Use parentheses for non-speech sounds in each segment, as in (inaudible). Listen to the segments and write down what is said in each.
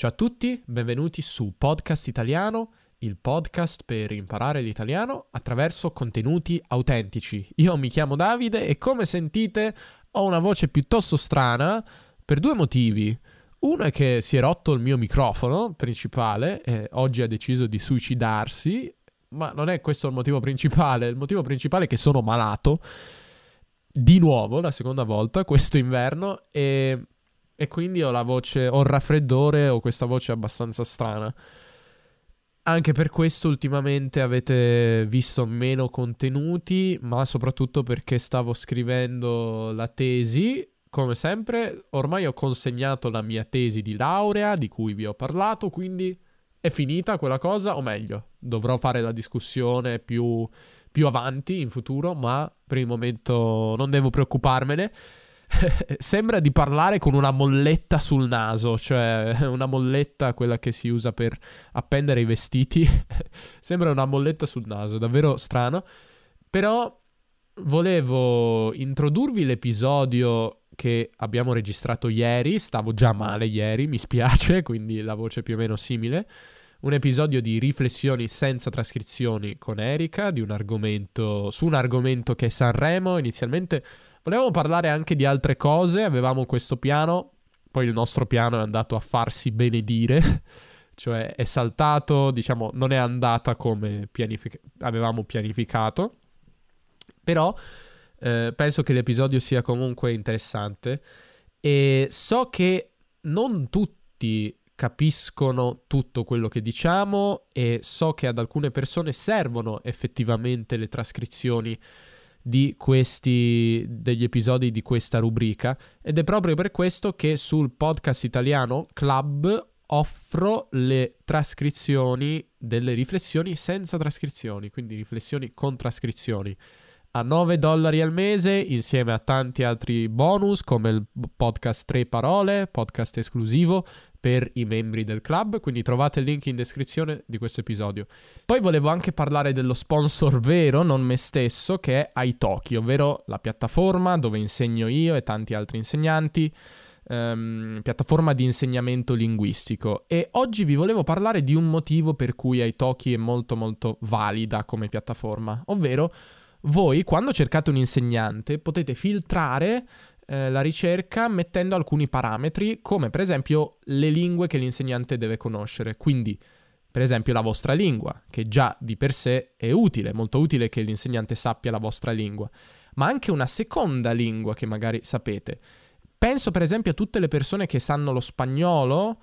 Ciao a tutti, benvenuti su Podcast Italiano, il podcast per imparare l'italiano attraverso contenuti autentici. Io mi chiamo Davide e come sentite ho una voce piuttosto strana per due motivi. Uno è che si è rotto il mio microfono principale e oggi ha deciso di suicidarsi, ma non è questo il motivo principale, il motivo principale è che sono malato di nuovo la seconda volta questo inverno e, e quindi ho la voce, ho il raffreddore, ho questa voce abbastanza strana. Anche per questo ultimamente avete visto meno contenuti, ma soprattutto perché stavo scrivendo la tesi. Come sempre, ormai ho consegnato la mia tesi di laurea, di cui vi ho parlato, quindi è finita quella cosa, o meglio, dovrò fare la discussione più più avanti in futuro, ma per il momento non devo preoccuparmene. (laughs) Sembra di parlare con una molletta sul naso, cioè (laughs) una molletta, quella che si usa per appendere i vestiti. (laughs) Sembra una molletta sul naso, davvero strano. Però volevo introdurvi l'episodio che abbiamo registrato ieri. Stavo già male ieri, mi spiace, quindi la voce è più o meno simile un episodio di riflessioni senza trascrizioni con Erika un argomento, su un argomento che è Sanremo. Inizialmente volevamo parlare anche di altre cose, avevamo questo piano, poi il nostro piano è andato a farsi benedire, (laughs) cioè è saltato, diciamo, non è andata come pianific- avevamo pianificato, però eh, penso che l'episodio sia comunque interessante e so che non tutti capiscono tutto quello che diciamo e so che ad alcune persone servono effettivamente le trascrizioni di questi degli episodi di questa rubrica. Ed è proprio per questo che sul podcast italiano Club offro le trascrizioni delle riflessioni senza trascrizioni, quindi riflessioni con trascrizioni. A 9 dollari al mese insieme a tanti altri bonus come il podcast 3 parole, podcast esclusivo, per i membri del club, quindi trovate il link in descrizione di questo episodio. Poi volevo anche parlare dello sponsor vero, non me stesso, che è Italki, ovvero la piattaforma dove insegno io e tanti altri insegnanti, ehm, piattaforma di insegnamento linguistico. E oggi vi volevo parlare di un motivo per cui Italki è molto molto valida come piattaforma, ovvero voi quando cercate un insegnante potete filtrare eh, la ricerca mettendo alcuni parametri, come per esempio le lingue che l'insegnante deve conoscere. Quindi, per esempio, la vostra lingua, che già di per sé è utile, molto utile che l'insegnante sappia la vostra lingua, ma anche una seconda lingua che magari sapete. Penso per esempio a tutte le persone che sanno lo spagnolo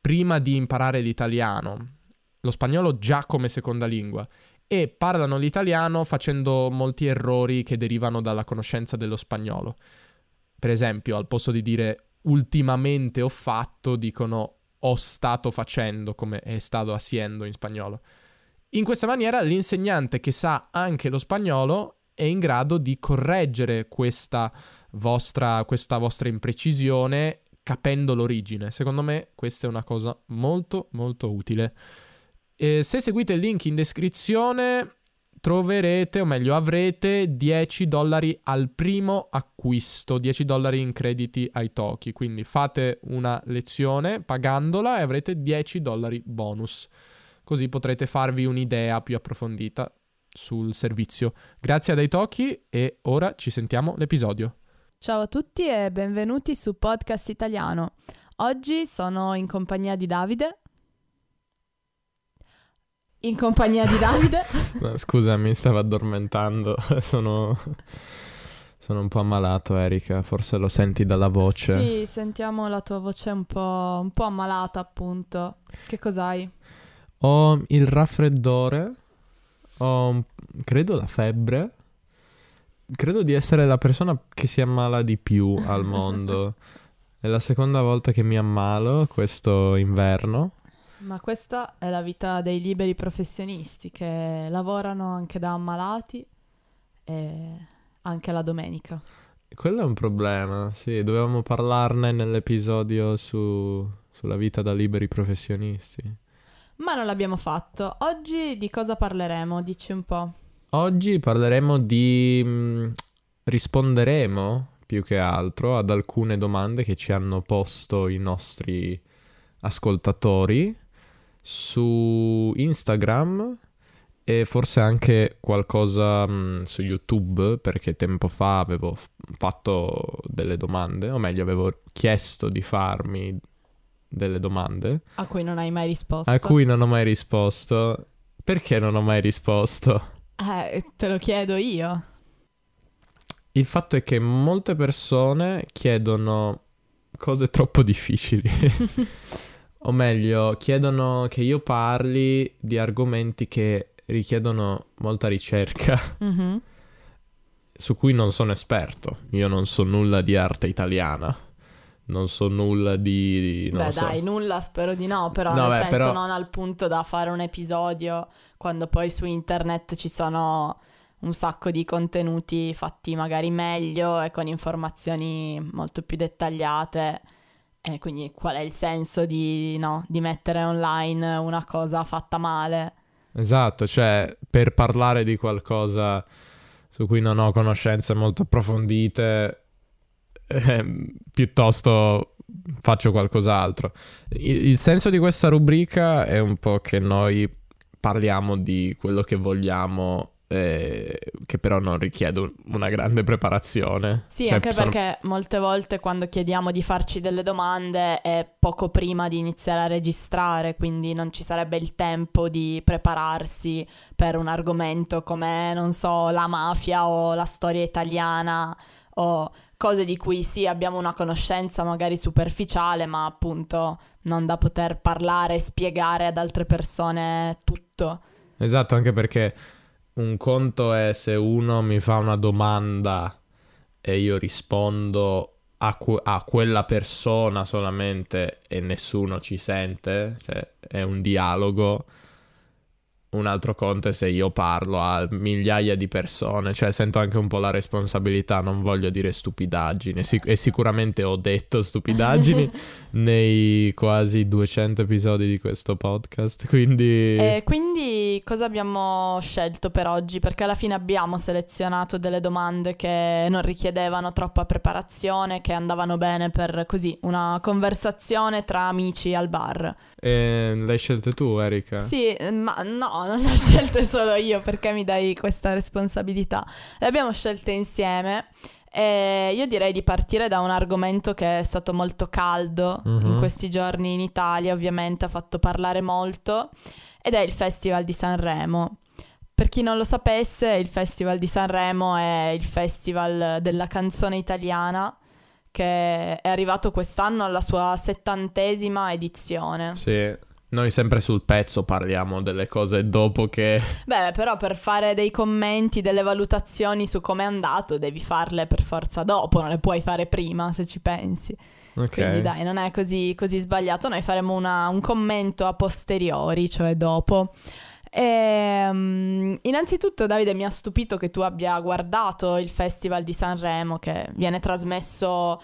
prima di imparare l'italiano, lo spagnolo già come seconda lingua, e parlano l'italiano facendo molti errori che derivano dalla conoscenza dello spagnolo. Per esempio, al posto di dire ultimamente ho fatto, dicono ho stato facendo, come è stato haciendo in spagnolo. In questa maniera l'insegnante che sa anche lo spagnolo è in grado di correggere questa vostra, questa vostra imprecisione capendo l'origine. Secondo me questa è una cosa molto molto utile. E se seguite il link in descrizione troverete, o meglio avrete 10 dollari al primo acquisto, 10 dollari in crediti ai Toki, quindi fate una lezione pagandola e avrete 10 dollari bonus, così potrete farvi un'idea più approfondita sul servizio. Grazie ad Aitoki e ora ci sentiamo l'episodio. Ciao a tutti e benvenuti su Podcast Italiano. Oggi sono in compagnia di Davide in compagnia di Davide. (laughs) no, scusa, mi stavo addormentando. (laughs) sono, sono un po' ammalato, Erika. Forse lo senti dalla voce. Sì, sentiamo la tua voce un po', un po ammalata, appunto. Che cos'hai? Ho il raffreddore. Ho, credo, la febbre. Credo di essere la persona che si ammala di più al mondo. (laughs) È la seconda volta che mi ammalo questo inverno. Ma questa è la vita dei liberi professionisti che lavorano anche da ammalati e anche la domenica. Quello è un problema, sì, dovevamo parlarne nell'episodio su, sulla vita da liberi professionisti. Ma non l'abbiamo fatto. Oggi di cosa parleremo? Dici un po'. Oggi parleremo di... Mh, mm, risponderemo più che altro ad alcune domande che ci hanno posto i nostri ascoltatori su Instagram e forse anche qualcosa mh, su YouTube perché tempo fa avevo f- fatto delle domande, o meglio avevo chiesto di farmi delle domande A cui non hai mai risposto. a cui non ho mai risposto. Perché non ho mai risposto? Eh, te lo chiedo io. Il fatto è che molte persone chiedono cose troppo difficili. (laughs) (laughs) o meglio, chiedono che io parli di argomenti che richiedono molta ricerca, Mhm. su cui non sono esperto. Io non so nulla di arte italiana, non so nulla di... non Beh, so. dai, nulla spero di no, però No, nel beh, senso però- non al punto da fare un episodio quando poi su internet ci sono un sacco di contenuti fatti magari meglio e con informazioni molto più dettagliate. E quindi qual è il senso di, no, di mettere online una cosa fatta male? Esatto, cioè per parlare di qualcosa su cui non ho conoscenze molto approfondite, ehm, piuttosto faccio qualcos'altro. Il, il senso di questa rubrica è un po' che noi parliamo di quello che vogliamo, eh, che però non richiede un- una grande preparazione. Sì, Cioè, anche sono- perché molte volte quando chiediamo di farci delle domande è poco prima di iniziare a registrare, quindi non ci sarebbe il tempo di prepararsi per un argomento come, non so, la mafia o la storia italiana o cose di cui sì abbiamo una conoscenza magari superficiale, ma appunto non da poter parlare e spiegare ad altre persone tutto. Esatto, anche perché un conto è se uno mi fa una domanda e io rispondo a, que- a quella persona solamente e nessuno ci sente, cioè è un dialogo. Un altro conto è se io parlo a migliaia di persone, cioè sento anche un po' la responsabilità, non voglio dire stupidaggini, Sic- e sicuramente ho detto stupidaggini (laughs) nei quasi 200 episodi di questo podcast, (laughs) quindi... E quindi cosa abbiamo scelto per oggi? Perché alla fine abbiamo selezionato delle domande che non richiedevano troppa preparazione, che andavano bene per così una conversazione tra amici al bar. Eh, l'hai scelte tu, Erika? Sì, ma no, non le ho scelte solo io perché mi dai questa responsabilità. Le abbiamo scelte insieme. E io direi di partire da un argomento che è stato molto caldo Mhm. in questi giorni in Italia, ovviamente ha fatto parlare molto, ed è il Festival di Sanremo. Per chi non lo sapesse, il Festival di Sanremo è il festival della canzone italiana che è arrivato quest'anno alla sua settantesima edizione. Sì. Noi sempre sul pezzo parliamo delle cose dopo che... Beh, però per fare dei commenti, delle valutazioni su come è andato, devi farle per forza dopo, non le puoi fare prima se ci pensi. Ok. Quindi dai, non è così, così sbagliato. Noi faremo una- un commento a posteriori, cioè dopo. Ehm, innanzitutto, Davide, mi ha stupito che tu abbia guardato il Festival di Sanremo che viene trasmesso,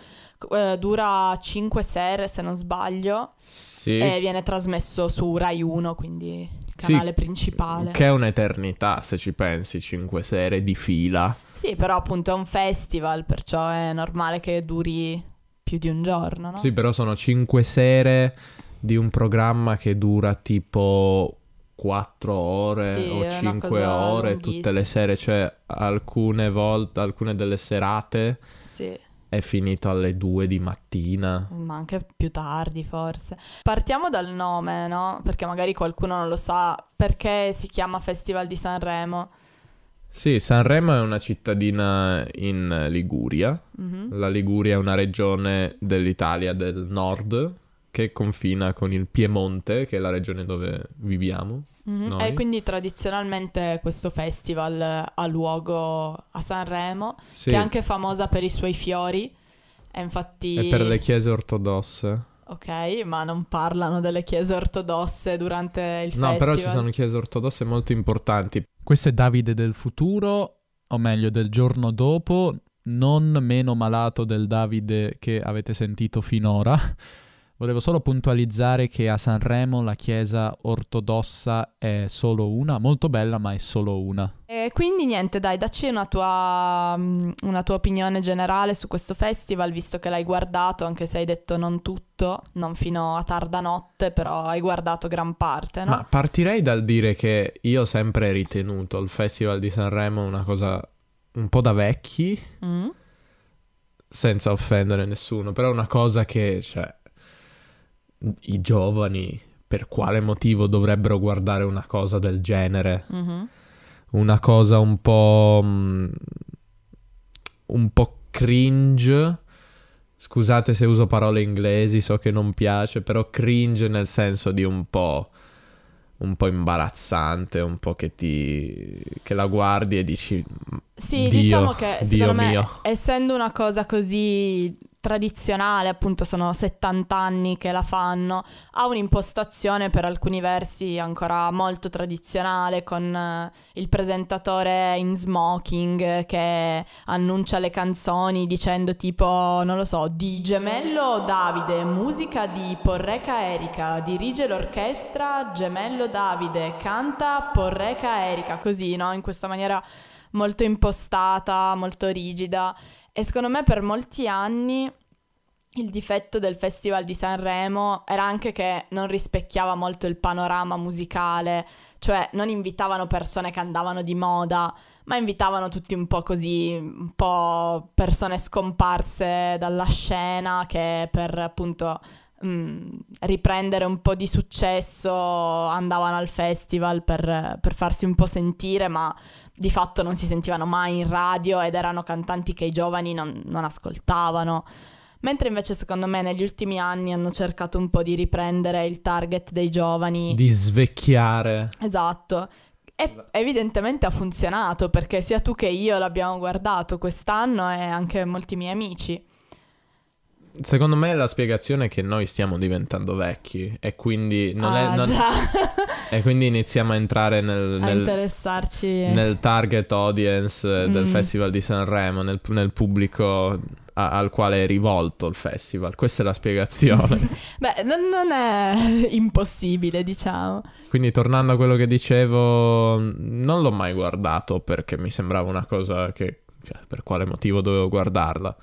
eh, dura 5 sere se non sbaglio, Sì. e viene trasmesso su Rai 1, quindi il Sì, canale principale. Che è un'eternità, se ci pensi, cinque serie di fila. Sì, però appunto è un festival, perciò è normale che duri più di un giorno, no? Sì, però sono cinque sere di un programma che dura tipo quattro ore Sì, o una cinque cosa ore tutte le sere, cioè alcune volte, alcune delle serate Sì. È finito alle due di mattina. Ma anche più tardi, forse. Partiamo dal nome, no? Perché magari qualcuno non lo sa. Perché si chiama Festival di Sanremo? Sì, Sanremo è una cittadina in Liguria. Mhm. La Liguria è una regione dell'Italia del nord che confina con il Piemonte, che è la regione dove viviamo. Mhm. Noi? E quindi tradizionalmente questo festival ha luogo a Sanremo, Sì, che è anche famosa per i suoi fiori. E infatti... è per le chiese ortodosse. Ok, ma non parlano delle chiese ortodosse durante il No, festival. però ci sono chiese ortodosse molto importanti. Questo è Davide del futuro, o meglio del giorno dopo, non meno malato del Davide che avete sentito finora. Volevo solo puntualizzare che a Sanremo la chiesa ortodossa è solo una, molto bella, ma è solo una. E quindi niente, dai, dacci una tua, mm, una tua opinione generale su questo festival, visto che l'hai guardato, anche se hai detto non tutto, non fino a tarda notte, però hai guardato gran parte, no? Ma partirei dal dire che io ho sempre ritenuto il Festival di Sanremo una cosa un po' da vecchi, Mm? senza offendere nessuno, però è una cosa che, cioè, i giovani per quale motivo dovrebbero guardare una cosa del genere? Mhm. Una cosa un po'... mm, un po' cringe. Scusate se uso parole inglesi, so che non piace, però cringe nel senso di un po'... un po' imbarazzante, un po' che ti... che la guardi e dici... Sì, Dio, diciamo che Dio secondo me, mio. essendo una cosa così tradizionale, appunto sono 70 anni che la fanno, ha un'impostazione per alcuni versi ancora molto tradizionale, con eh, il presentatore in smoking che annuncia le canzoni dicendo tipo, non lo so, di Gemello Davide, musica di Porreca Erika, dirige l'orchestra Gemello Davide, canta Porreca Erika, così, no? In questa maniera molto impostata, molto rigida. E secondo me per molti anni il difetto del Festival di Sanremo era anche che non rispecchiava molto il panorama musicale, cioè non invitavano persone che andavano di moda, ma invitavano tutti un po' così, un po' persone scomparse dalla scena che per appunto mm, riprendere un po' di successo andavano al festival per, per farsi un po' sentire, ma di fatto non si sentivano mai in radio ed erano cantanti che i giovani non, non ascoltavano. Mentre invece secondo me negli ultimi anni hanno cercato un po' di riprendere il target dei giovani. di svecchiare. Esatto. E evidentemente ha funzionato perché sia tu che io l'abbiamo guardato quest'anno e anche molti miei amici. Secondo me la spiegazione è che noi stiamo diventando vecchi e quindi, non è- ah, non- già. (laughs) e quindi iniziamo a entrare nel, a nel- interessarci. nel target audience eh, del Mm. Festival di Sanremo, nel, nel pubblico a- al quale è rivolto il festival. Questa è la spiegazione. (laughs) Beh, non, non è (laughs) impossibile, diciamo. Quindi tornando a quello che dicevo, non l'ho mai guardato perché mi sembrava una cosa che... cioè, per quale motivo dovevo guardarla?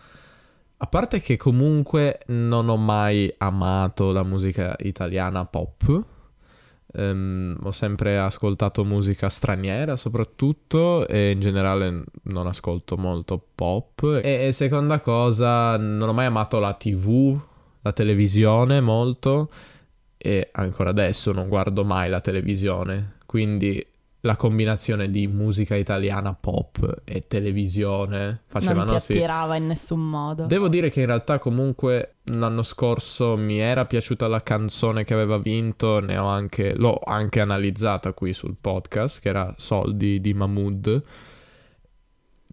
A parte che comunque non ho mai amato la musica italiana pop. Ehm, ho sempre ascoltato musica straniera soprattutto e in generale non ascolto molto pop. E, e seconda cosa, non ho mai amato la TV, la televisione molto e ancora adesso non guardo mai la televisione. Quindi la combinazione di musica italiana pop e televisione faceva non ti no, sì. attirava in nessun modo. Devo dire che in realtà comunque l'anno scorso mi era piaciuta la canzone che aveva vinto, ne ho anche, l'ho anche analizzata qui sul podcast, che era Soldi di Mahmood,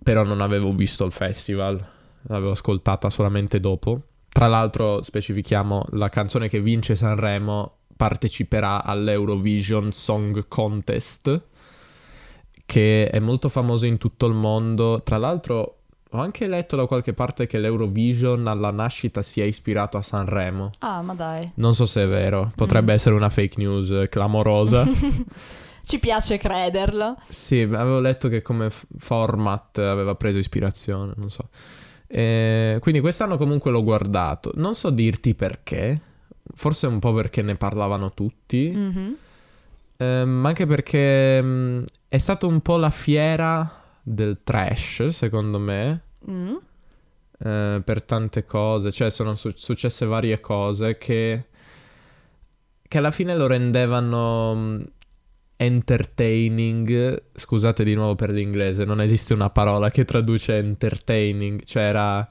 però non avevo visto il festival, l'avevo ascoltata solamente dopo. Tra l'altro specifichiamo la canzone che vince Sanremo parteciperà all'Eurovision Song Contest che è molto famoso in tutto il mondo. Tra l'altro ho anche letto da qualche parte che l'Eurovision alla nascita sia ispirato a Sanremo. Ah, ma dai. Non so se è vero, potrebbe Mm. essere una fake news clamorosa. (laughs) Ci piace crederlo. sì, avevo letto che come f- format aveva preso ispirazione, non so. Eh, quindi quest'anno comunque l'ho guardato. Non so dirti perché, forse un po' perché ne parlavano tutti. Ehm, anche perché mh, è stata un po' la fiera del trash, secondo me, Mm. eh, per tante cose. Cioè, sono su- successe varie cose che, che alla fine lo rendevano mh, entertaining. Scusate di nuovo per l'inglese, non esiste una parola che traduce entertaining, cioè era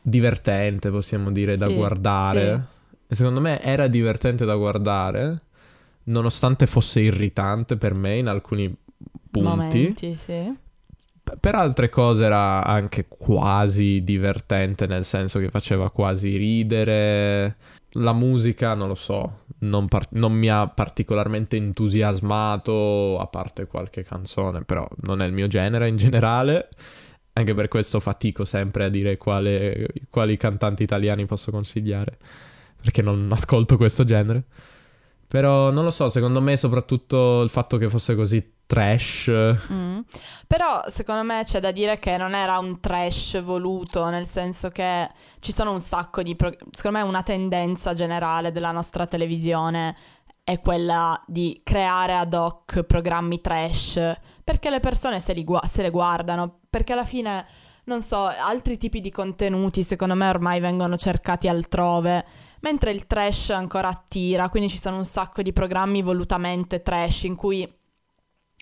divertente, possiamo dire, da Sì, guardare. E secondo me era divertente da guardare, nonostante fosse irritante per me in alcuni punti. Momenti, sì. Per altre cose era anche quasi divertente, nel senso che faceva quasi ridere. La musica, non lo so, non, par- non mi ha particolarmente entusiasmato, a parte qualche canzone, però non è il mio genere in generale. Anche per questo fatico sempre a dire quale- quali cantanti italiani posso consigliare, perché non ascolto questo genere. Però non lo so, secondo me soprattutto il fatto che fosse così trash. Mm. Però secondo me c'è da dire che non era un trash voluto, nel senso che ci sono un sacco di... Pro- secondo me una tendenza generale della nostra televisione è quella di creare ad hoc programmi trash, perché le persone se, li gu- se le guardano, perché alla fine, non so, altri tipi di contenuti secondo me ormai vengono cercati altrove. Mentre il trash ancora attira, quindi ci sono un sacco di programmi volutamente trash in cui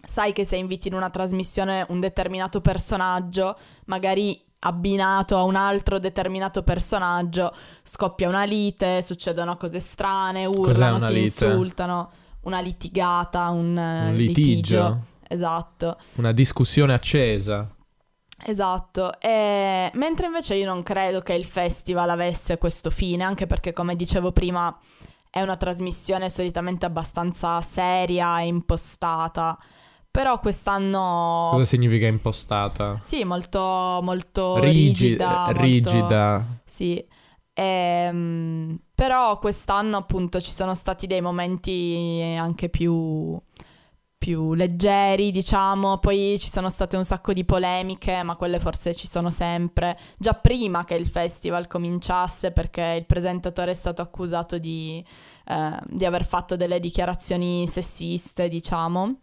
sai che se inviti in una trasmissione un determinato personaggio, magari abbinato a un altro determinato personaggio, scoppia una lite, succedono cose strane, urlano, si lite? insultano, una litigata, un, un litigio. litigio. Esatto. Una discussione accesa. Esatto, e... mentre invece io non credo che il festival avesse questo fine, anche perché come dicevo prima è una trasmissione solitamente abbastanza seria e impostata. Però quest'anno... Cosa significa impostata? Sì, molto, molto Rigi- rigida. Rigida. Molto... Sì. Ehm, però quest'anno appunto ci sono stati dei momenti anche più, più leggeri, diciamo. Poi ci sono state un sacco di polemiche, ma quelle forse ci sono sempre. Già prima che il festival cominciasse, perché il presentatore è stato accusato di, eh, di aver fatto delle dichiarazioni sessiste, diciamo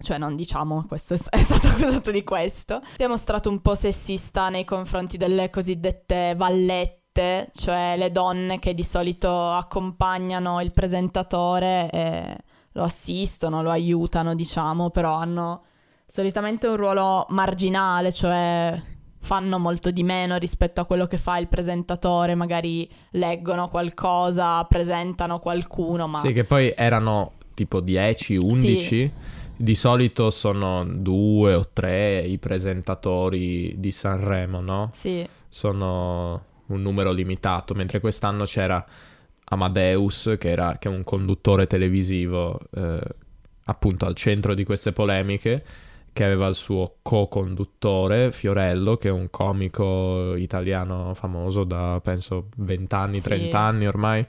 cioè non diciamo, questo è, (laughs) stato accusato di questo, si è mostrato un po' sessista nei confronti delle cosiddette vallette, cioè le donne che di solito accompagnano il presentatore e lo assistono, lo aiutano, diciamo, però hanno solitamente un ruolo marginale, cioè fanno molto di meno rispetto a quello che fa il presentatore, magari leggono qualcosa, presentano qualcuno, ma... Sì, che poi erano tipo 10, 11. Sì di solito sono due o tre i presentatori di Sanremo, no? Sì. Sono un numero limitato, mentre quest'anno c'era Amadeus, che, era, che è un conduttore televisivo eh, appunto al centro di queste polemiche, che aveva il suo co-conduttore Fiorello, che è un comico italiano famoso da penso 20 anni, sì. 30 anni ormai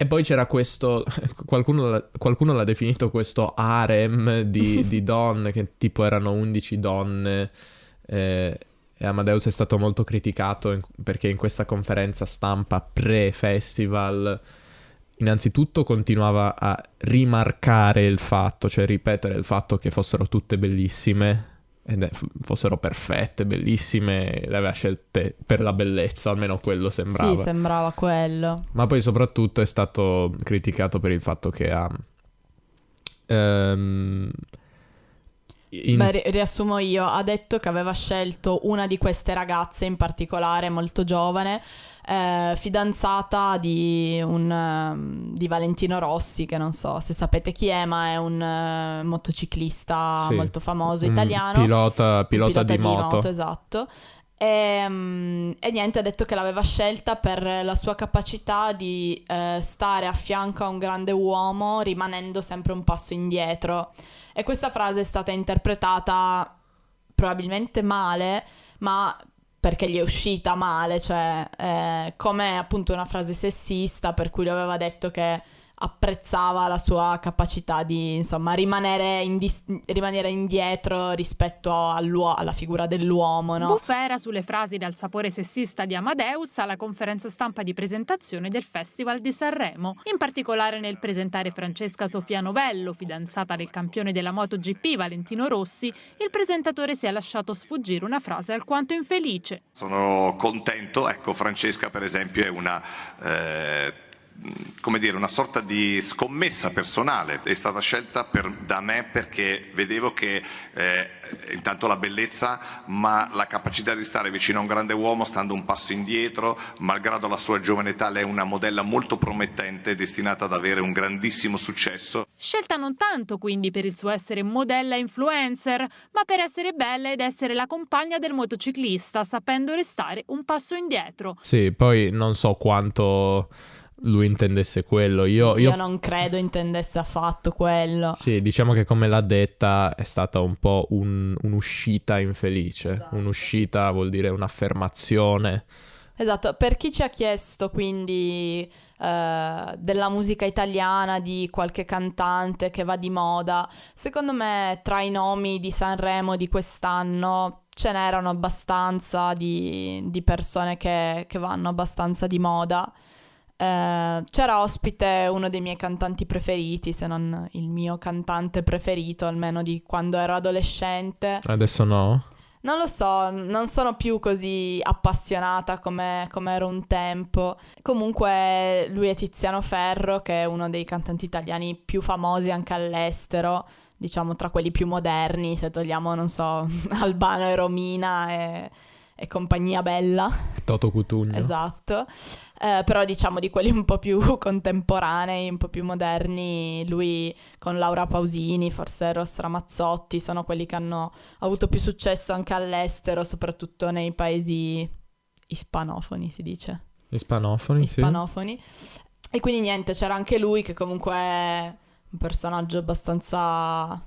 e poi c'era questo, qualcuno, qualcuno l'ha definito questo harem di, di, (laughs) donne, che tipo erano 11 donne, eh, e Amadeus è stato molto criticato in, perché in questa conferenza stampa pre-festival innanzitutto continuava a rimarcare il fatto, cioè ripetere il fatto che fossero tutte bellissime ed fossero perfette, bellissime, le aveva scelte per la bellezza, almeno quello sembrava. Sì, sembrava quello. Ma poi soprattutto è stato criticato per il fatto che ha... Um, in... Beh, riassumo io, ha detto che aveva scelto una di queste ragazze in particolare, molto giovane, eh, fidanzata di, un, uh, di Valentino Rossi, che non so se sapete chi è, ma è un uh, motociclista sì, molto famoso italiano. Pilota, pilota, pilota di, di moto. moto. Esatto. E, um, e, niente, ha detto che l'aveva scelta per la sua capacità di uh, stare a fianco a un grande uomo rimanendo sempre un passo indietro. E questa frase è stata interpretata probabilmente male, ma perché gli è uscita male, cioè eh, come appunto una frase sessista per cui lui aveva detto che apprezzava la sua capacità di insomma rimanere, indis- rimanere indietro rispetto alla figura dell'uomo. No? Bufera sulle frasi dal sapore sessista di Amadeus alla conferenza stampa di presentazione del Festival di Sanremo, in particolare nel presentare Francesca Sofia Novello, fidanzata del campione della MotoGP Valentino Rossi, il presentatore si è lasciato sfuggire una frase alquanto infelice. Sono contento, ecco Francesca per esempio è una... Eh come dire, una sorta di scommessa personale, è stata scelta per, da me perché vedevo che eh, intanto la bellezza, ma la capacità di stare vicino a un grande uomo stando un passo indietro, malgrado la sua giovane età, lei è una modella molto promettente, destinata ad avere un grandissimo successo. Scelta non tanto quindi per il suo essere modella influencer, ma per essere bella ed essere la compagna del motociclista, sapendo restare un passo indietro. Sì, poi non so quanto lui intendesse quello. Io, io, io, non credo intendesse affatto quello. Sì, diciamo che come l'ha detta è stata un po' un, un'uscita infelice. Esatto. Un'uscita vuol dire un'affermazione. Esatto, per chi ci ha chiesto quindi eh, della musica italiana, di qualche cantante che va di moda. Secondo me tra i nomi di Sanremo di quest'anno ce n'erano abbastanza di, di persone che, che, vanno abbastanza di moda. Eh, c'era ospite uno dei miei cantanti preferiti, se non il mio cantante preferito, almeno di quando ero adolescente. Adesso no? Non lo so, non sono più così appassionata come, come, ero un tempo. Comunque lui è Tiziano Ferro, che è uno dei cantanti italiani più famosi anche all'estero, diciamo tra quelli più moderni, se togliamo, non so, (laughs) Albano e Romina e, e compagnia bella. Toto Cutugno. Esatto. Eh, però diciamo di quelli un po' più (laughs) contemporanei, un po' più moderni, lui con Laura Pausini, forse Ross Ramazzotti, sono quelli che hanno avuto più successo anche all'estero, soprattutto nei paesi ispanofoni, si dice. Ispanofoni, Ispanofoni. Sì. E quindi niente, c'era anche lui che comunque è un personaggio abbastanza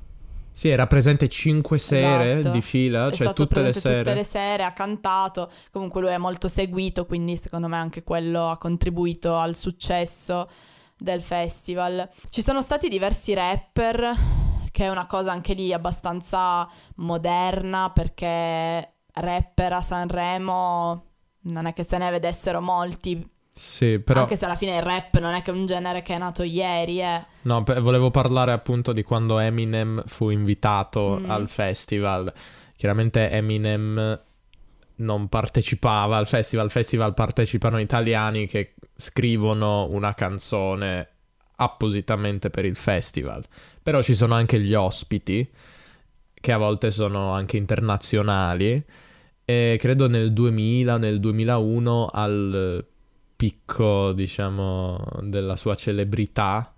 sì, era presente cinque sere esatto. di fila, è cioè tutte le sere. Tutte le sere, ha cantato, comunque lui è molto seguito, quindi secondo me anche quello ha contribuito al successo del festival. Ci sono stati diversi rapper, che è una cosa anche lì abbastanza moderna, perché rapper a Sanremo non è che se ne vedessero molti sì, però... Anche se alla fine il rap non è che un genere che è nato ieri, eh. No, p- volevo parlare appunto di quando Eminem fu invitato mm. al festival. Chiaramente Eminem non partecipava al festival, al festival partecipano italiani che scrivono una canzone appositamente per il festival. Però ci sono anche gli ospiti, che a volte sono anche internazionali. E credo nel 2000, nel 2001 al picco, diciamo, della sua celebrità,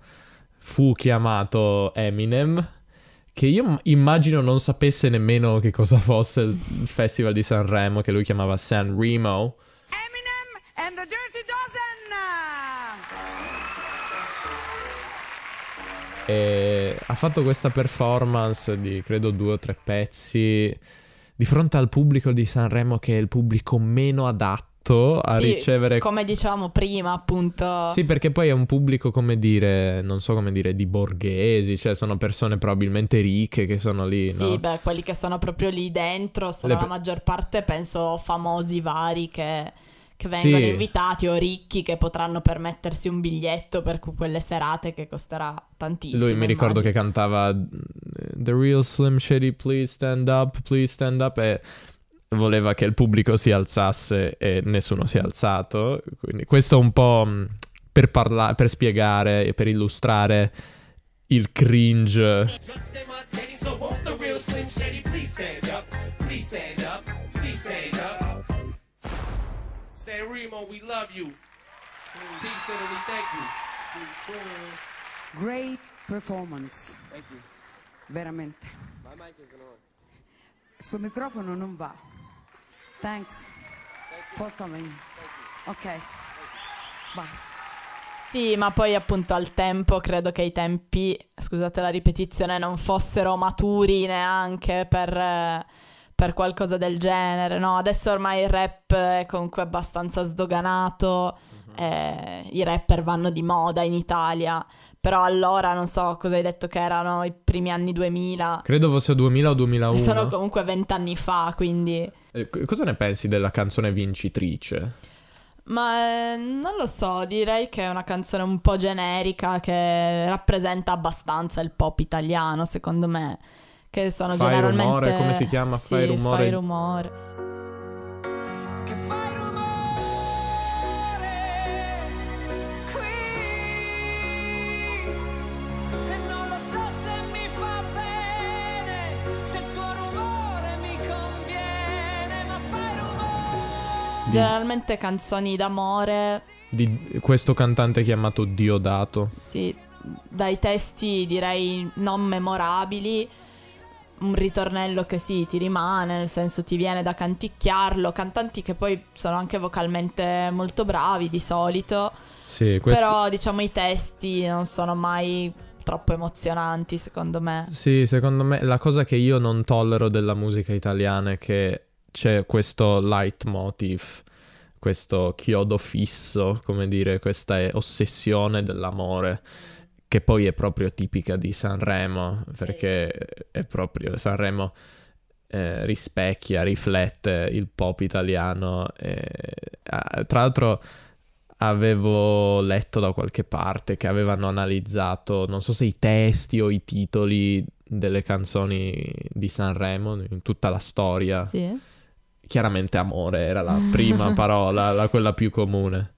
fu chiamato Eminem, che io immagino non sapesse nemmeno che cosa fosse il Festival di Sanremo, che lui chiamava Sanremo. Eminem and the Dirty Dozen! E ha fatto questa performance di credo due o tre pezzi di fronte al pubblico di Sanremo che è il pubblico meno adatto adatto a sì, ricevere... Come dicevamo prima, appunto. Sì, perché poi è un pubblico, come dire, non so come dire, di borghesi, cioè sono persone probabilmente ricche che sono lì, Sì, no? beh, quelli che sono proprio lì dentro sono Le... la maggior parte, penso, famosi vari che che vengono sì. invitati o ricchi che potranno permettersi un biglietto per quelle serate che costerà tantissimo. Lui mi ricordo immagino. che cantava The Real Slim Shady, please stand up, please stand up e voleva che il pubblico si alzasse e nessuno si è alzato. Quindi questo un po' per, parla- per spiegare e per illustrare il cringe. Great performance. Veramente. Il suo microfono non va. Thanks for coming. Ok. Bye. Sì, ma poi appunto al tempo credo che i tempi, scusate la ripetizione, non fossero maturi neanche per, per qualcosa del genere, no? Adesso ormai il rap è comunque abbastanza sdoganato, uh-huh. eh, i rapper vanno di moda in Italia, però allora non so cosa hai detto che erano i primi anni 2000. Credo fosse 2000 o 2001. Sono comunque vent'anni fa, quindi... Eh, cosa ne pensi della canzone vincitrice? Ma eh, non lo so, direi che è una canzone un po' generica che rappresenta abbastanza il pop italiano, secondo me. Che sono fai generalmente... rumore, come si chiama? Sì, fai rumore. Fai rumore. Generalmente canzoni d'amore. Di questo cantante chiamato Diodato. Sì, dai testi direi non memorabili. Un ritornello che sì, ti rimane, nel senso ti viene da canticchiarlo. Cantanti che poi sono anche vocalmente molto bravi di solito. Sì, questo... Però diciamo i testi non sono mai troppo emozionanti, secondo me. Sì, secondo me la cosa che io non tollero della musica italiana è che c'è questo leitmotiv questo chiodo fisso, come dire, questa ossessione dell'amore che poi è proprio tipica di Sanremo, perché sì. è proprio Sanremo eh, rispecchia, riflette il pop italiano. E, eh, tra l'altro avevo letto da qualche parte che avevano analizzato, non so se i testi o i titoli delle canzoni di Sanremo in tutta la storia. Sì. Chiaramente amore era la (laughs) prima parola, la, quella più comune.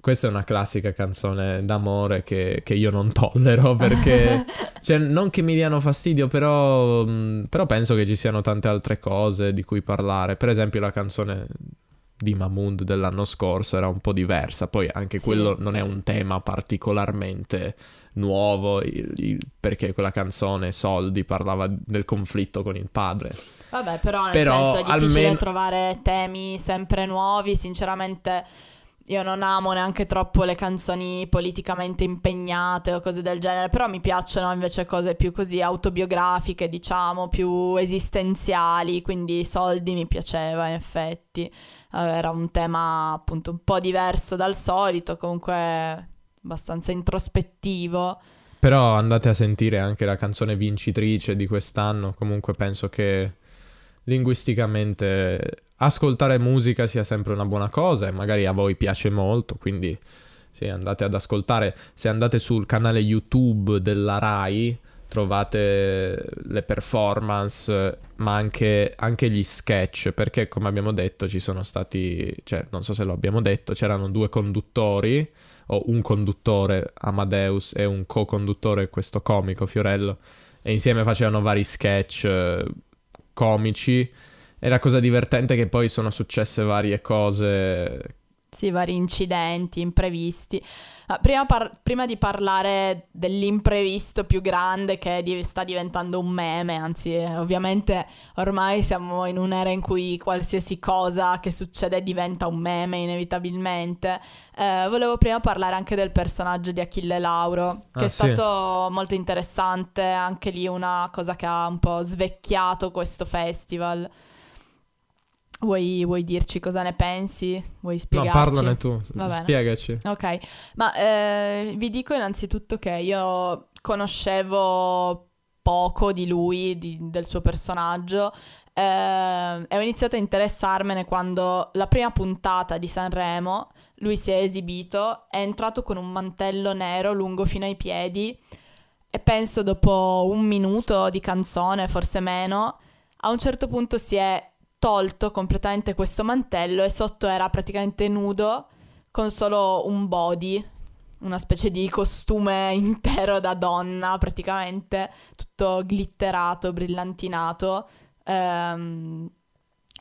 Questa è una classica canzone d'amore che, che io non tollero (laughs) perché, cioè, non che mi diano fastidio, però, mm, però penso che ci siano tante altre cose di cui parlare. Per esempio, la canzone di Mahmood dell'anno scorso era un po' diversa. Poi anche sì. quello non è un tema particolarmente nuovo, il, il, perché quella canzone Soldi parlava del conflitto con il padre. Vabbè, però nel però, senso è difficile almeno... trovare temi sempre nuovi, sinceramente io non amo neanche troppo le canzoni politicamente impegnate o cose del genere, però mi piacciono invece cose più così autobiografiche, diciamo, più esistenziali, quindi soldi mi piaceva in effetti. Era un tema appunto un po' diverso dal solito, comunque abbastanza introspettivo. Però andate a sentire anche la canzone vincitrice di quest'anno, comunque penso che linguisticamente ascoltare musica sia sempre una buona cosa e magari a voi piace molto, quindi se andate ad ascoltare, se andate sul canale YouTube della RAI trovate le performance ma anche, anche, gli sketch perché come abbiamo detto ci sono stati, cioè non so se lo abbiamo detto, c'erano due conduttori o un conduttore Amadeus e un co-conduttore questo comico Fiorello e insieme facevano vari sketch eh, comici e la cosa divertente è che poi sono successe varie cose. Sì, vari incidenti, imprevisti. Prima, par- prima, di parlare dell'imprevisto più grande che di- sta diventando un meme, anzi eh, ovviamente ormai siamo in un'era in cui qualsiasi cosa che succede diventa un meme inevitabilmente, eh, volevo prima parlare anche del personaggio di Achille Lauro, che ah, è sì. stato molto interessante, anche lì una cosa che ha un po' svecchiato questo festival. Vuoi, vuoi, dirci cosa ne pensi? Vuoi spiegarci? No, parlane tu, spiegaci. Ok, ma eh, vi dico innanzitutto che io conoscevo poco di lui, di, del suo personaggio, eh, e ho iniziato a interessarmene quando la prima puntata di Sanremo lui si è esibito, è entrato con un mantello nero lungo fino ai piedi e penso dopo un minuto di canzone, forse meno, a un certo punto si è tolto completamente questo mantello e sotto era praticamente nudo con solo un body, una specie di costume (laughs) intero da donna, praticamente tutto glitterato, brillantinato. Ehm,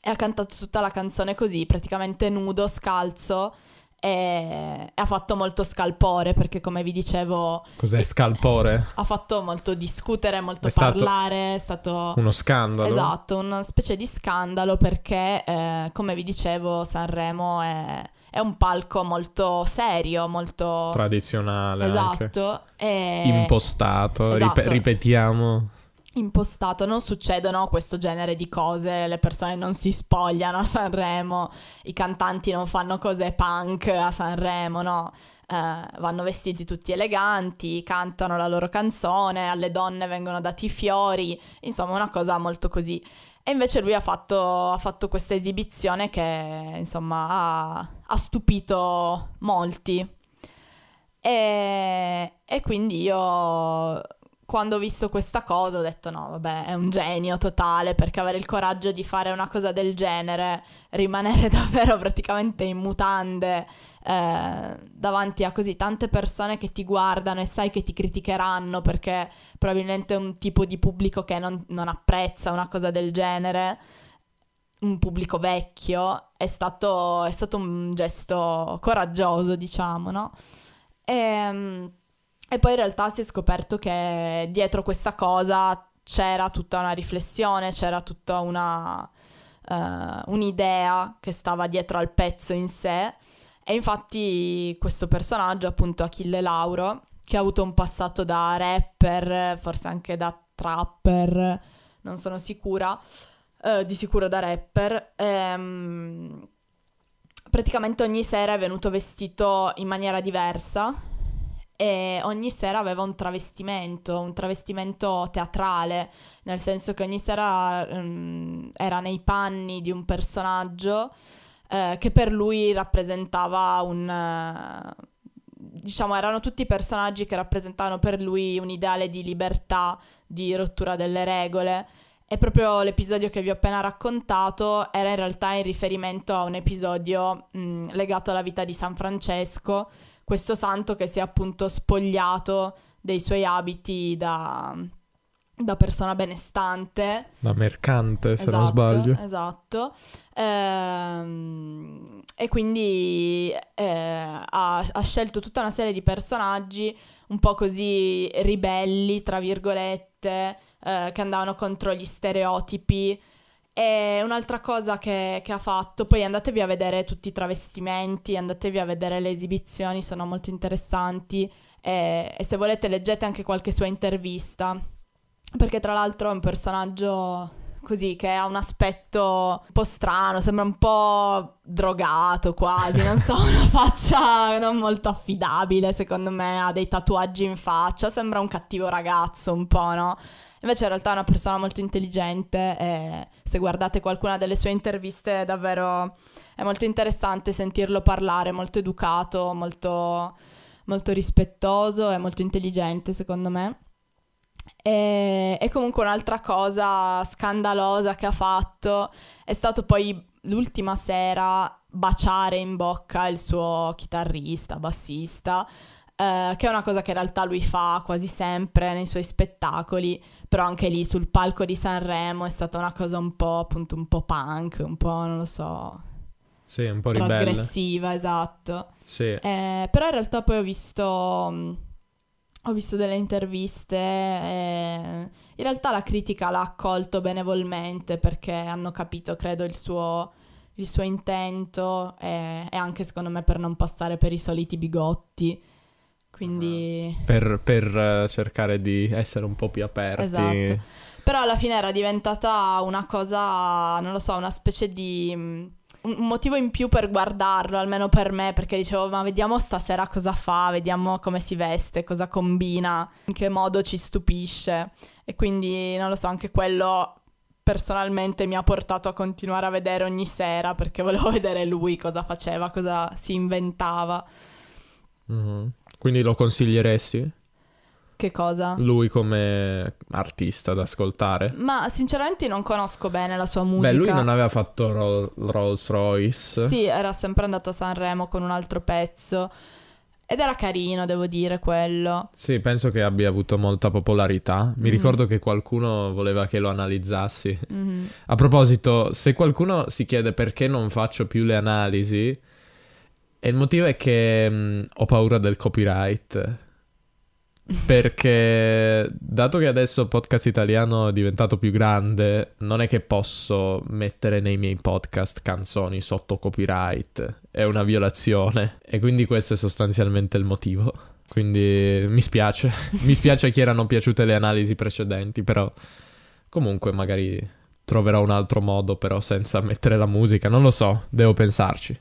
e ha cantato tutta la canzone così, praticamente nudo, scalzo e ha fatto molto scalpore perché come vi dicevo cos'è scalpore? ha fatto molto discutere molto è parlare è stato uno scandalo esatto una specie di scandalo perché eh, come vi dicevo Sanremo è, è, un palco molto serio molto tradizionale esatto e... impostato esatto. Rip- ripetiamo impostato, non succedono questo genere di cose, le persone non si spogliano a Sanremo, i cantanti non fanno cose punk a Sanremo, no? Eh, vanno vestiti tutti eleganti, cantano la loro canzone, alle donne vengono dati fiori, insomma una cosa molto così. E invece lui ha fatto, ha fatto questa esibizione che insomma ha, ha stupito molti. E, e quindi io quando ho visto questa cosa ho detto no, vabbè, è un genio totale perché avere il coraggio di fare una cosa del genere, rimanere (laughs) davvero praticamente in mutande eh, davanti a così tante persone che ti guardano e sai che ti criticheranno perché probabilmente è un tipo di pubblico che non, non apprezza una cosa del genere un pubblico vecchio, è stato, è stato un gesto coraggioso, diciamo, no? E, ehm, e poi in realtà si è scoperto che dietro questa cosa c'era tutta una riflessione, c'era tutta una, uh, un'idea che stava dietro al pezzo in sé. E infatti questo personaggio, appunto Achille Lauro, che ha avuto un passato da rapper, forse anche da trapper, non sono sicura, uh, di sicuro da rapper, ehm, praticamente ogni sera è venuto vestito in maniera diversa e ogni sera aveva un travestimento, un travestimento teatrale, nel senso che ogni sera um, era nei panni di un personaggio eh, che per lui rappresentava un... Uh, diciamo, erano tutti personaggi che rappresentavano per lui un ideale di libertà, di rottura delle regole. E proprio l'episodio che vi ho appena raccontato era in realtà in riferimento a un episodio mh, legato alla vita di San Francesco, questo santo che si è appunto spogliato dei suoi abiti da, da persona benestante. Da mercante, se esatto, non sbaglio. Esatto. Ehm, e quindi eh, ha, ha, scelto tutta una serie di personaggi un po' così ribelli, tra virgolette, eh, che andavano contro gli stereotipi. E un'altra cosa che, che, ha fatto, poi andatevi a vedere tutti i travestimenti, andatevi a vedere le esibizioni, sono molto interessanti. E, e se volete leggete anche qualche sua intervista, perché tra l'altro è un personaggio così che ha un aspetto un po' strano, sembra un po' drogato quasi, non so, (laughs) una faccia non molto affidabile secondo me, ha dei tatuaggi in faccia, sembra un cattivo ragazzo un po', no? Invece in realtà è una persona molto intelligente e se guardate qualcuna delle sue interviste davvero è molto interessante sentirlo parlare, molto educato, molto, molto rispettoso e molto intelligente secondo me. E, e, comunque un'altra cosa scandalosa che ha fatto è stato poi l'ultima sera baciare in bocca il suo chitarrista, bassista, eh, che è una cosa che in realtà lui fa quasi sempre nei suoi spettacoli, però anche lì sul palco di Sanremo è stata una cosa un po' appunto un po' punk, un po' non lo so. Sì, un po' ribelle. Trasgressiva, esatto. Sì. Eh, però in realtà poi ho visto ho visto delle interviste e in realtà la critica l'ha accolto benevolmente perché hanno capito, credo, il suo, il suo intento e, e, anche secondo me per non passare per i soliti bigotti. Quindi... Per, per uh, cercare di essere un po' più aperti. Esatto. Però alla fine era diventata una cosa, non lo so, una specie di un motivo in più per guardarlo, almeno per me, perché dicevo, ma vediamo stasera cosa fa, vediamo come si veste, cosa combina, in che modo ci stupisce. E quindi, non lo so, anche quello personalmente mi ha portato a continuare a vedere ogni sera, perché volevo (laughs) vedere lui cosa faceva, cosa si inventava. Mm-hmm. Quindi lo consiglieresti? Che cosa? Lui come artista da ascoltare? Ma sinceramente non conosco bene la sua musica. Beh, lui non aveva fatto Ro- Rolls Royce. Sì, era sempre andato a Sanremo con un altro pezzo. Ed era carino, devo dire, quello. Sì, penso che abbia avuto molta popolarità. Mi mm. ricordo che qualcuno voleva che lo analizzassi. Mm-hmm. A proposito, se qualcuno si chiede perché non faccio più le analisi, il motivo è che mh, mm, ho paura del copyright. Perché dato che adesso il podcast italiano è diventato più grande, non è che posso mettere nei miei podcast canzoni sotto copyright, è una violazione. E quindi questo è sostanzialmente il motivo. Quindi mi spiace, (laughs) mi spiace a chi erano piaciute le analisi precedenti, però comunque magari troverò un altro modo però senza mettere la musica, non lo so, devo pensarci.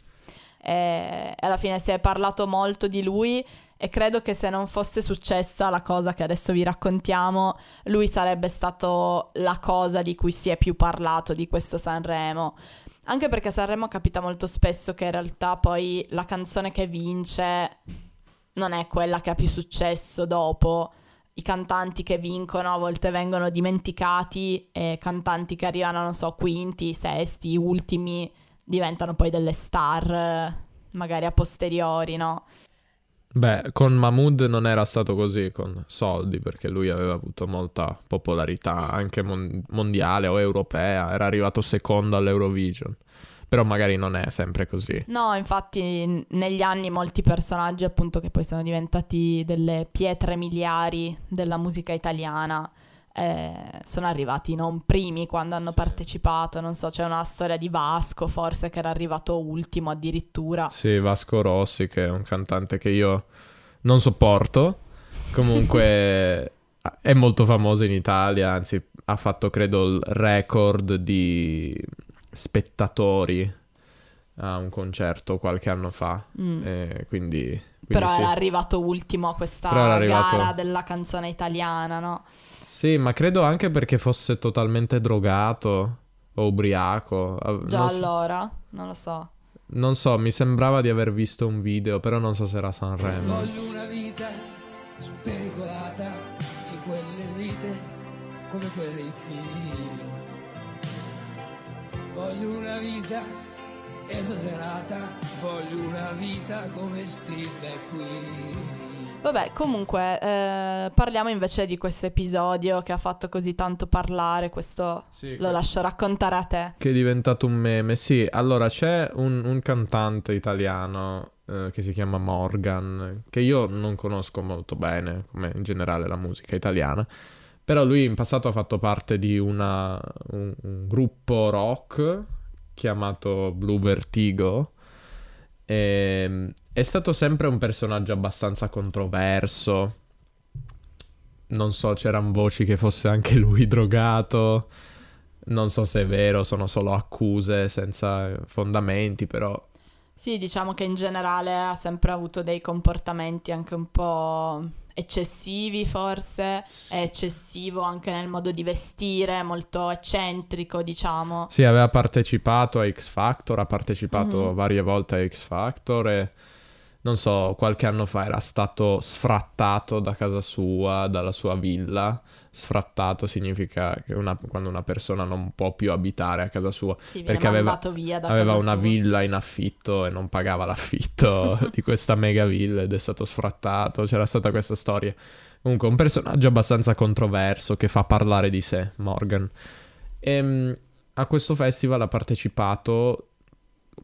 E alla fine si è parlato molto di lui e credo che se non fosse successa la cosa che adesso vi raccontiamo, lui sarebbe stato la cosa di cui si è più parlato di questo Sanremo. Anche perché a Sanremo capita molto spesso che in realtà poi la canzone che vince non è quella che ha più successo dopo. I cantanti che vincono a volte vengono dimenticati e cantanti che arrivano, non so, quinti, sesti, ultimi, diventano poi delle star magari a posteriori, no? Beh, con Mahmood non era stato così con Soldi, perché lui aveva avuto molta popolarità sì. anche mon- mondiale o europea, era arrivato secondo all'Eurovision. Però magari non è sempre così. No, infatti negli anni molti personaggi appunto che poi sono diventati delle pietre miliari della musica italiana eh, sono arrivati non primi quando hanno partecipato, non so, c'è una storia di Vasco forse che era arrivato ultimo addirittura. Sì, Vasco Rossi che è un cantante che io non sopporto, comunque (laughs) è molto famoso in Italia, anzi ha fatto credo il record di spettatori a un concerto qualche anno fa. Mm. eh, quindi, quindi Però sì. era arrivato ultimo a questa arrivato- gara della canzone italiana, no? Sì, ma credo anche perché fosse totalmente drogato o ubriaco. Ah, Già non so- allora? Non lo so. Non so, mi sembrava di aver visto un video, però non so se era Sanremo. Voglio una vita spericolata di quelle vite come quelle dei film. Voglio una vita esagerata, voglio una vita come Steve qui. Vabbè, comunque, eh, parliamo invece di questo episodio che ha fatto così tanto parlare. Questo Sì, lo che- lascio raccontare a te. Che è diventato un meme. Sì, allora c'è un, un cantante italiano eh, che si chiama Morgan, che io non conosco molto bene, come in generale la musica italiana. Però lui in passato ha fatto parte di una- un, un gruppo rock chiamato Blue Vertigo. E, è stato sempre un personaggio abbastanza controverso. Non so, c'erano voci che fosse anche lui drogato. Non so se è vero, sono solo accuse senza fondamenti, però Sì, diciamo che in generale ha sempre avuto dei comportamenti anche un po' eccessivi, forse. È eccessivo anche nel modo di vestire, molto eccentrico, diciamo. sì, aveva partecipato a X Factor, ha partecipato Mhm. varie volte a X Factor e non so, qualche anno fa era stato sfrattato da casa sua, dalla sua villa. Sfrattato significa che una- quando una persona non può più abitare a casa sua. Sì, Perché aveva- Aveva una sua. villa in affitto e non pagava l'affitto (laughs) di questa mega villa ed è stato sfrattato. C'era stata questa storia. Comunque, un personaggio abbastanza controverso che fa parlare di sé, Morgan. Ehm, a questo festival ha partecipato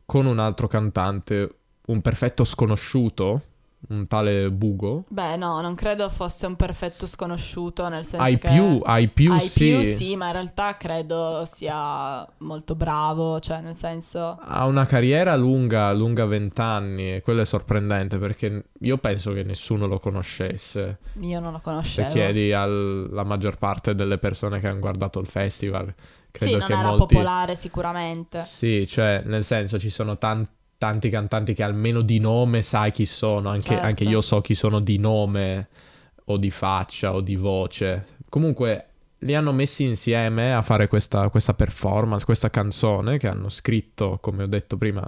con un altro cantante, un perfetto sconosciuto, un tale Bugo. Beh, no, non credo fosse un perfetto sconosciuto, nel senso Ai che... più, ai più ai sì. più sì, ma in realtà credo sia molto bravo, cioè nel senso... Ha una carriera lunga, lunga vent'anni e quello è sorprendente perché io penso che nessuno lo conoscesse. Io non lo Se conoscevo. chiedi alla maggior parte delle persone che hanno guardato il festival, credo sì, non che era molti... popolare sicuramente. Sì, cioè, nel senso, ci sono tan- tanti cantanti che almeno di nome sai chi sono, anche, Certo. anche io so chi sono di nome o di faccia o di voce. Comunque, li hanno messi insieme a fare questa, questa performance, questa canzone che hanno scritto, come ho detto prima,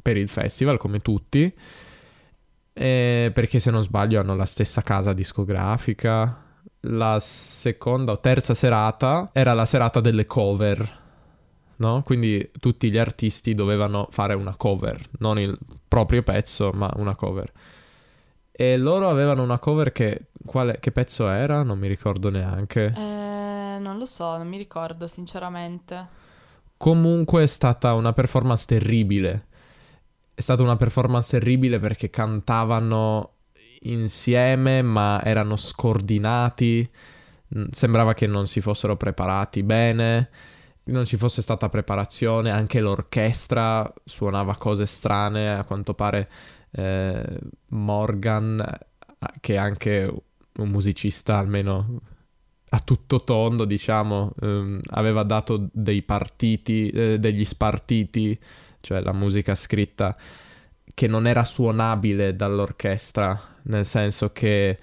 per il festival, come tutti. E perché se non sbaglio hanno la stessa casa discografica. La seconda o terza serata era la serata delle cover, no? Quindi tutti gli artisti dovevano fare una cover, non il proprio pezzo, ma una cover. E loro avevano una cover che... Quale, che pezzo era? Non mi ricordo neanche. Eh, non lo so, non mi ricordo sinceramente. Comunque è stata una performance terribile. È stata una performance terribile perché cantavano insieme, ma erano scordinati. Sembrava che non si fossero preparati bene. Non ci fosse stata preparazione. Anche l'orchestra suonava cose strane. A quanto pare eh, Morgan, che è anche un musicista almeno a tutto tondo, diciamo, ehm, aveva dato dei partiti, eh, degli spartiti, cioè la musica scritta che non era suonabile dall'orchestra, nel senso che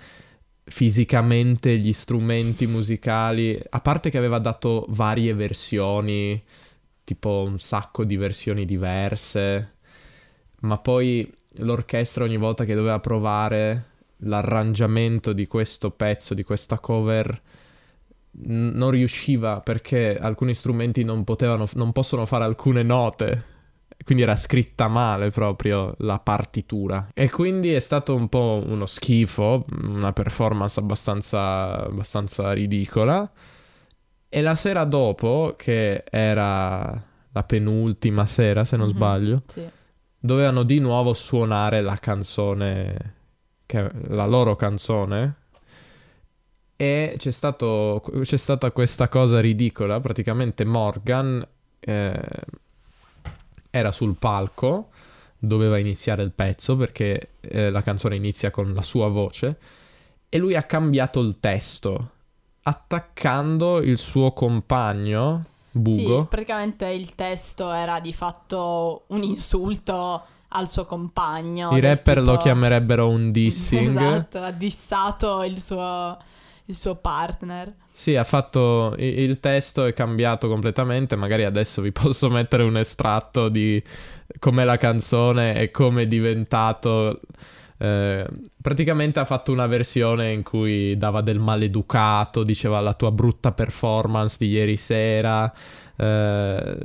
fisicamente gli strumenti musicali, a parte che aveva dato varie versioni, tipo un sacco di versioni diverse, ma poi l'orchestra ogni volta che doveva provare l'arrangiamento di questo pezzo, di questa cover, n- non riusciva perché alcuni strumenti non potevano, non possono fare alcune note. Quindi era scritta male proprio la partitura. E quindi è stato un po' uno schifo, una performance abbastanza, abbastanza ridicola. E la sera dopo, che era la penultima sera, se non Mhm, sbaglio, Sì. dovevano di nuovo suonare la canzone, che, la loro canzone. E c'è, stato, c'è stata questa cosa ridicola. Praticamente Morgan eh, era sul palco, doveva iniziare il pezzo perché eh, la canzone inizia con la sua voce. E lui ha cambiato il testo, attaccando il suo compagno Bugo. Sì, praticamente il testo era di fatto un insulto al suo compagno. I rapper lo tipo- chiamerebbero un dissing. (laughs) Esatto, ha dissato il suo, il suo partner. Sì, ha fatto il testo è cambiato completamente. Magari adesso vi (laughs) posso mettere un estratto di com'è la canzone e come è diventato. eh, praticamente ha fatto una versione in cui dava del maleducato, diceva la tua brutta performance di ieri sera. eh,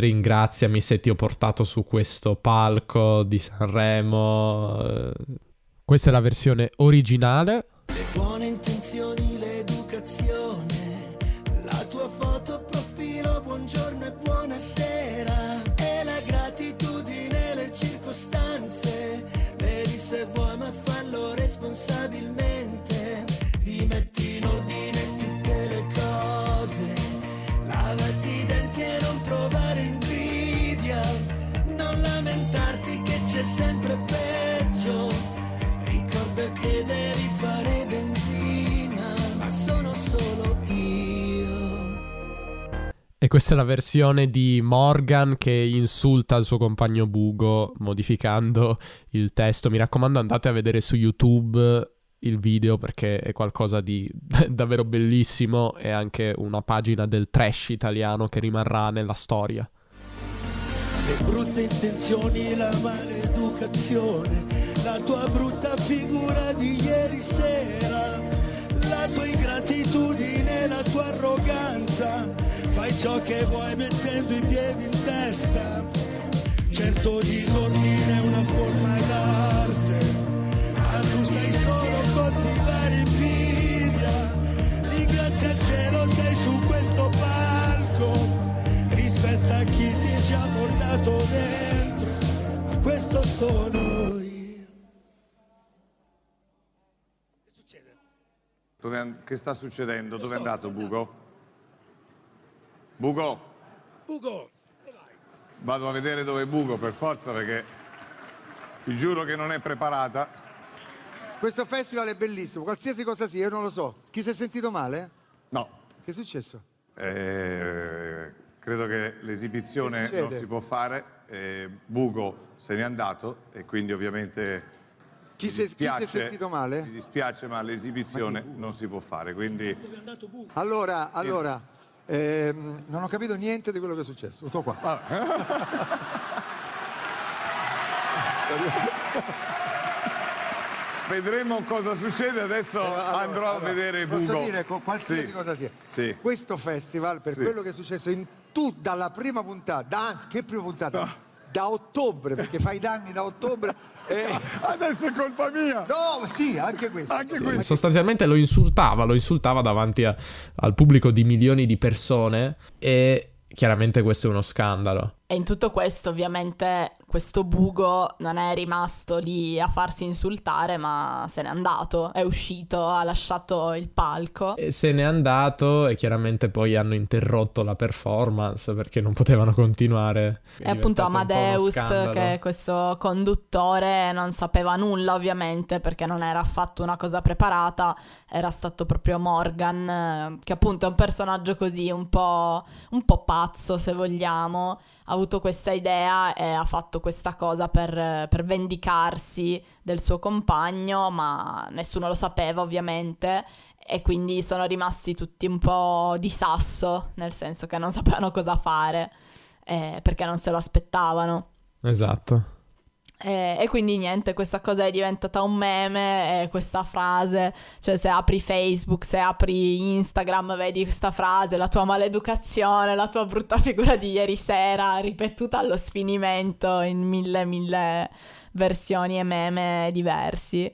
ringraziami se ti ho portato su questo palco di Sanremo. eh. Questa è la versione originale. Buone intenzioni, questa è la versione di Morgan che insulta il suo compagno Bugo modificando il testo. Mi raccomando andate a vedere su YouTube il video perché è qualcosa di (laughs) davvero bellissimo e anche una pagina del trash italiano che rimarrà nella storia. Le brutte intenzioni, la maleducazione, la tua brutta figura di ieri sera, la tua ingratitudine, la tua arroganza, fai ciò che vuoi mettendo i piedi in testa. Certo disordine è una forma d'arte, ma tu sai solo coltivare invidia. Ringrazia il cielo, sei su questo palco. Rispetta chi ti ci ha portato dentro, ma questo sono io. Che succede? Dove che sta succedendo? Dove è andato Bugo? Bugo, Ugo, vado a vedere dove è Bugo per forza perché vi giuro che non è preparata. Questo festival è bellissimo, qualsiasi cosa sia, io non lo so. Chi si è sentito male? No, Che è successo? eh, credo che l'esibizione Che non si può fare. eh, Bugo se n'è andato e quindi ovviamente Chi si, è- chi si è dispiace- sentito male? Mi dispiace ma l'esibizione non si può fare, quindi dove è andato Bugo? Allora, allora, ehm, non ho capito niente di quello che è successo. Tutto qua. (laughs) vedremo cosa succede. Adesso Eh, allora, andrò a allora, vedere Posso Bugo. dire con qualsiasi Sì. cosa sia. Sì. Questo festival, per Sì. quello che è successo in tu, dalla prima puntata, da, anzi, che prima puntata? No. Da ottobre, perché fai danni da ottobre. (laughs) e- Adesso è colpa mia. No, sì, anche questo. Anche Sì, questo. sostanzialmente lo insultava, lo insultava davanti a- al pubblico di milioni di persone e chiaramente questo è uno scandalo. E in tutto questo, ovviamente, questo bugo non è rimasto lì a farsi insultare, ma se n'è andato, è uscito, ha lasciato il palco. E se n'è andato e chiaramente poi hanno interrotto la performance perché non potevano continuare. È E appunto Amadeus, che questo conduttore, non sapeva nulla ovviamente perché non era affatto una cosa preparata, era stato proprio Morgan, eh, che appunto è un personaggio così un po', un po' pazzo se vogliamo, ha avuto questa idea e ha fatto questa cosa per, per vendicarsi del suo compagno, ma nessuno lo sapeva ovviamente. E quindi sono rimasti tutti un po' di sasso, nel senso che non sapevano cosa fare eh, perché non se lo aspettavano. Esatto. Eh, e quindi niente, questa cosa è diventata un meme, eh, questa frase, cioè se apri Facebook, se apri Instagram, vedi questa frase, la tua maleducazione, la tua brutta figura di ieri sera, ripetuta allo sfinimento in mille, mille versioni e meme diversi.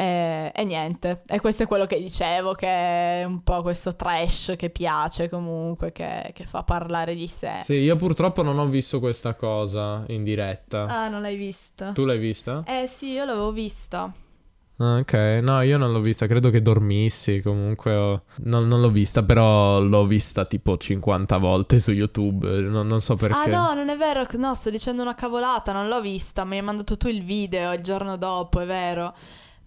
Eh, e niente, e questo è quello che dicevo, che è un po' questo trash che piace comunque, che, che fa parlare di sé. Sì, io purtroppo non ho visto questa cosa in diretta. Ah, non l'hai vista? Tu l'hai vista? Eh sì, io l'avevo vista. Ah, ok, no, io non l'ho vista, credo che dormissi, comunque ho- non, non l'ho vista, però l'ho vista tipo 50 volte su YouTube, non, non so perché. Ah no, non è vero, no, sto dicendo una cavolata, non l'ho vista, mi hai mandato tu il video il giorno dopo, è vero.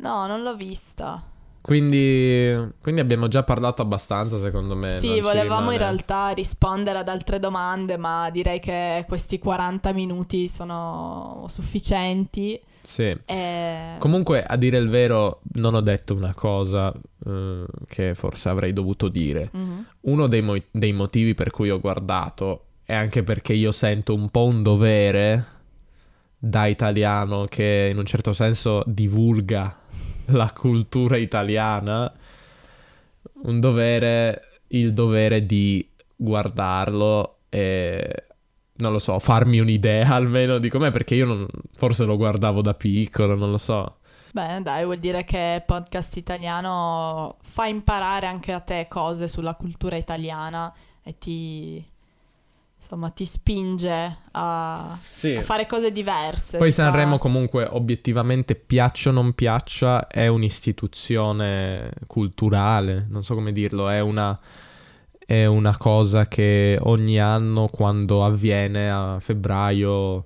No, non l'ho vista. Quindi, quindi abbiamo già parlato abbastanza, secondo me. Sì, volevamo in realtà rispondere ad altre domande, ma direi che questi 40 minuti sono sufficienti. Sì. E... Comunque, a dire il vero, non ho detto una cosa eh, che forse avrei dovuto dire. Mhm. Uno dei, mo- dei motivi per cui ho guardato è anche perché io sento un po' un dovere da italiano che in un certo senso divulga la cultura italiana, un dovere, il dovere di guardarlo e non lo so, farmi un'idea (laughs) almeno di com'è perché io non- forse lo guardavo da piccolo, non lo so. Beh, dai, vuol dire che podcast italiano fa imparare anche a te cose sulla cultura italiana e ti, insomma, ti spinge a, Sì. a fare cose diverse. Poi fa- Sanremo comunque obiettivamente piaccia o non piaccia è un'istituzione culturale, non so come dirlo, è una, è una cosa che ogni anno quando avviene a febbraio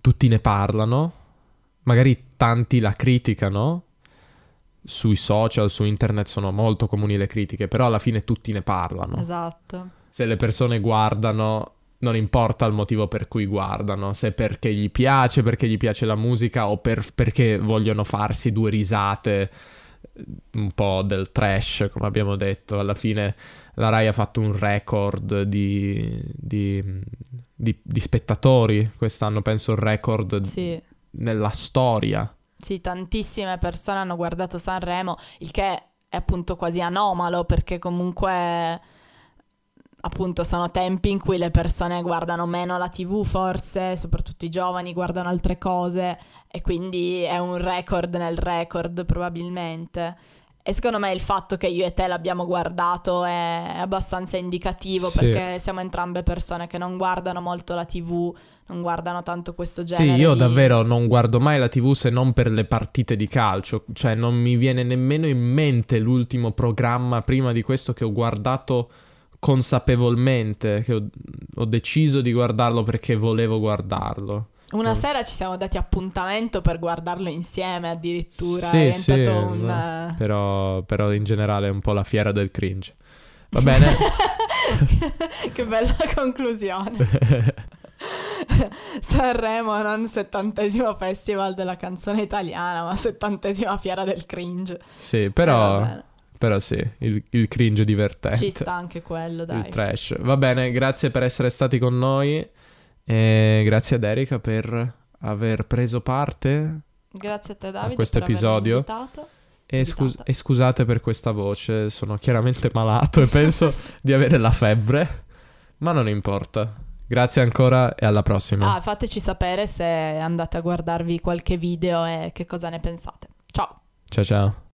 tutti ne parlano, magari tanti la criticano, sui social, su internet sono molto comuni le critiche, però alla fine tutti ne parlano Esatto. se le persone guardano, non importa il motivo per cui guardano, se perché gli piace, perché gli piace la musica o per- perché vogliono farsi due risate, eh, un po' del trash, come abbiamo detto. Alla fine la Rai ha fatto un record di, di- di- di spettatori, quest'anno penso il record Sì. nella storia. Sì, tantissime persone hanno guardato Sanremo, il che è appunto quasi anomalo perché comunque appunto sono tempi in cui le persone guardano meno la TV forse, soprattutto i giovani guardano altre cose e quindi è un record nel record probabilmente. E secondo me il fatto che io e te l'abbiamo guardato è abbastanza indicativo Sì. perché siamo entrambe persone che non guardano molto la TV, non guardano tanto questo Sì, genere. io di- davvero non guardo mai la TV se non per le partite di calcio, cioè non mi viene nemmeno in mente l'ultimo programma prima di questo che ho guardato consapevolmente, che ho, ho deciso di guardarlo perché volevo guardarlo. Una sera ci siamo dati appuntamento per guardarlo insieme addirittura. Sì, è sì, un... no, però, però in generale è un po' la fiera del cringe. Va bene? (laughs) che bella conclusione. (laughs) Sanremo non settantesimo festival della canzone italiana, ma settantesima fiera del cringe. sì, Eh, però, bene. Però sì, il, il cringe divertente. Ci sta anche quello, il dai. trash. Va bene, grazie per essere stati con noi. E grazie ad Erika per aver preso parte. Grazie a te Davide questo per avermi episodio. invitato. E, scus- e scusate per questa voce, sono chiaramente malato e penso (laughs) di avere la febbre, ma non importa. Grazie ancora e alla prossima. Ah, fateci sapere se andate a guardarvi qualche video e che cosa ne pensate. Ciao! Ciao ciao.